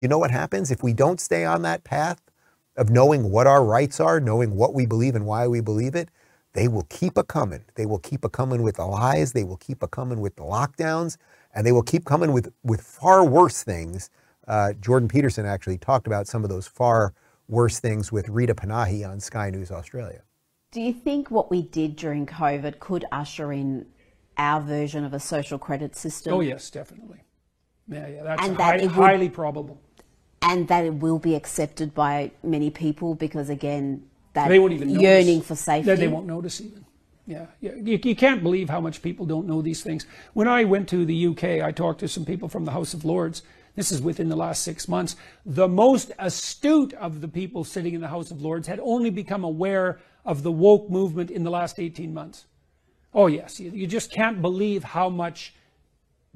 You know what happens if we don't stay on that path of knowing what our rights are, knowing what we believe and why we believe it? They will keep a coming. They will keep a coming with the lies. They will keep a coming with the lockdowns, and they will keep coming with with far worse things. Uh, Jordan Peterson actually talked about some of those far worse things with Rita Panahi on Sky News Australia. Do you think what we did during COVID could usher in our version of a social credit system? Oh yes, definitely. Yeah, yeah, that's And high, that it would- highly probable. And that it will be accepted by many people because again that They won't even notice. yearning for safety They, they won't notice even. Yeah, yeah. You, you can't believe how much people don't know these things. When I went to the UK, I talked to some people from the House of Lords. This is within the last six months. The most astute of the people sitting in the House of Lords had only become aware of the woke movement in the last 18 months. Oh, yes. You, you just can't believe how much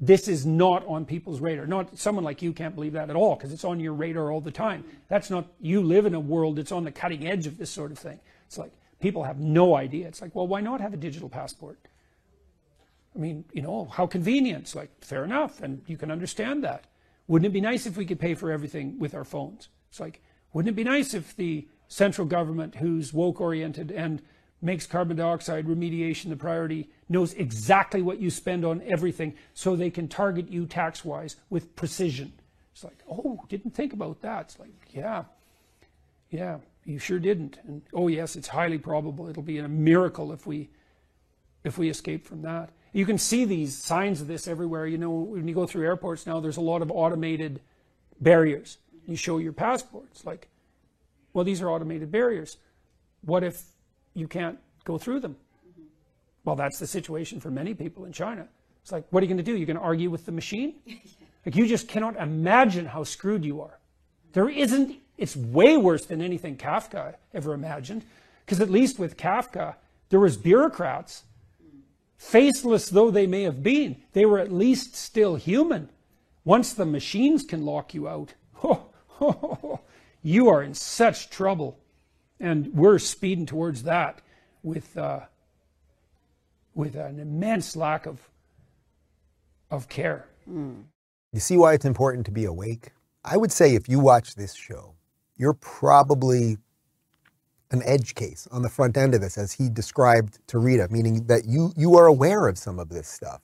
this is not on people's radar. Not someone like you can't believe that at all because it's on your radar all the time. That's not you live in a world that's on the cutting edge of this sort of thing. It's like people have no idea. It's like, well, why not have a digital passport? I mean, you know, how convenient. It's like fair enough, and you can understand that. Wouldn't it be nice if we could pay for everything with our phones? It's like, wouldn't it be nice if the central government, who's woke oriented and makes carbon dioxide remediation the priority, knows exactly what you spend on everything so they can target you tax wise with precision? It's like, oh, didn't think about that. It's like, yeah, yeah, you sure didn't. And oh, yes, it's highly probable. It'll be a miracle if we if we escape from that. You can see these signs of this everywhere. You know, when you go through airports now, there's a lot of automated barriers. You show your passport. It's like, well, these are automated barriers. What if you can't go through them? Well, that's the situation for many people in China. It's like, what are you going to do? You're going to argue with the machine? Like, you just cannot imagine how screwed you are. There isn't, it's way worse than anything Kafka ever imagined. Because at least with Kafka, there was bureaucrats faceless though they may have been, they were at least still human. Once the machines can lock you out, oh, oh, you are in such trouble. And we're speeding towards that with, uh, with an immense lack of, of care. You see why it's important to be awake? I would say if you watch this show, you're probably an edge case on the front end of this, as he described to Rita, meaning that you you are aware of some of this stuff.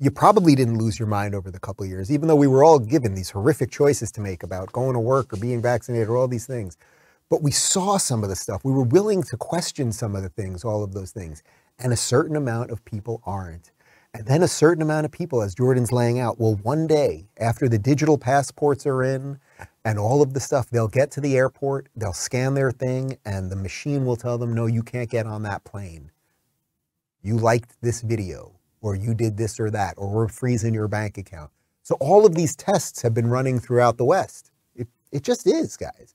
You probably didn't lose your mind over the couple of years, even though we were all given these horrific choices to make about going to work or being vaccinated or all these things. But we saw some of the stuff. We were willing to question some of the things, all of those things. And a certain amount of people aren't. And then a certain amount of people, as Jordan's laying out, will one day, after the digital passports are in and all of the stuff, they'll get to the airport, they'll scan their thing, and the machine will tell them, no, you can't get on that plane. You liked this video, or you did this or that, or we're freezing your bank account. So all of these tests have been running throughout the West. It, it just is, guys.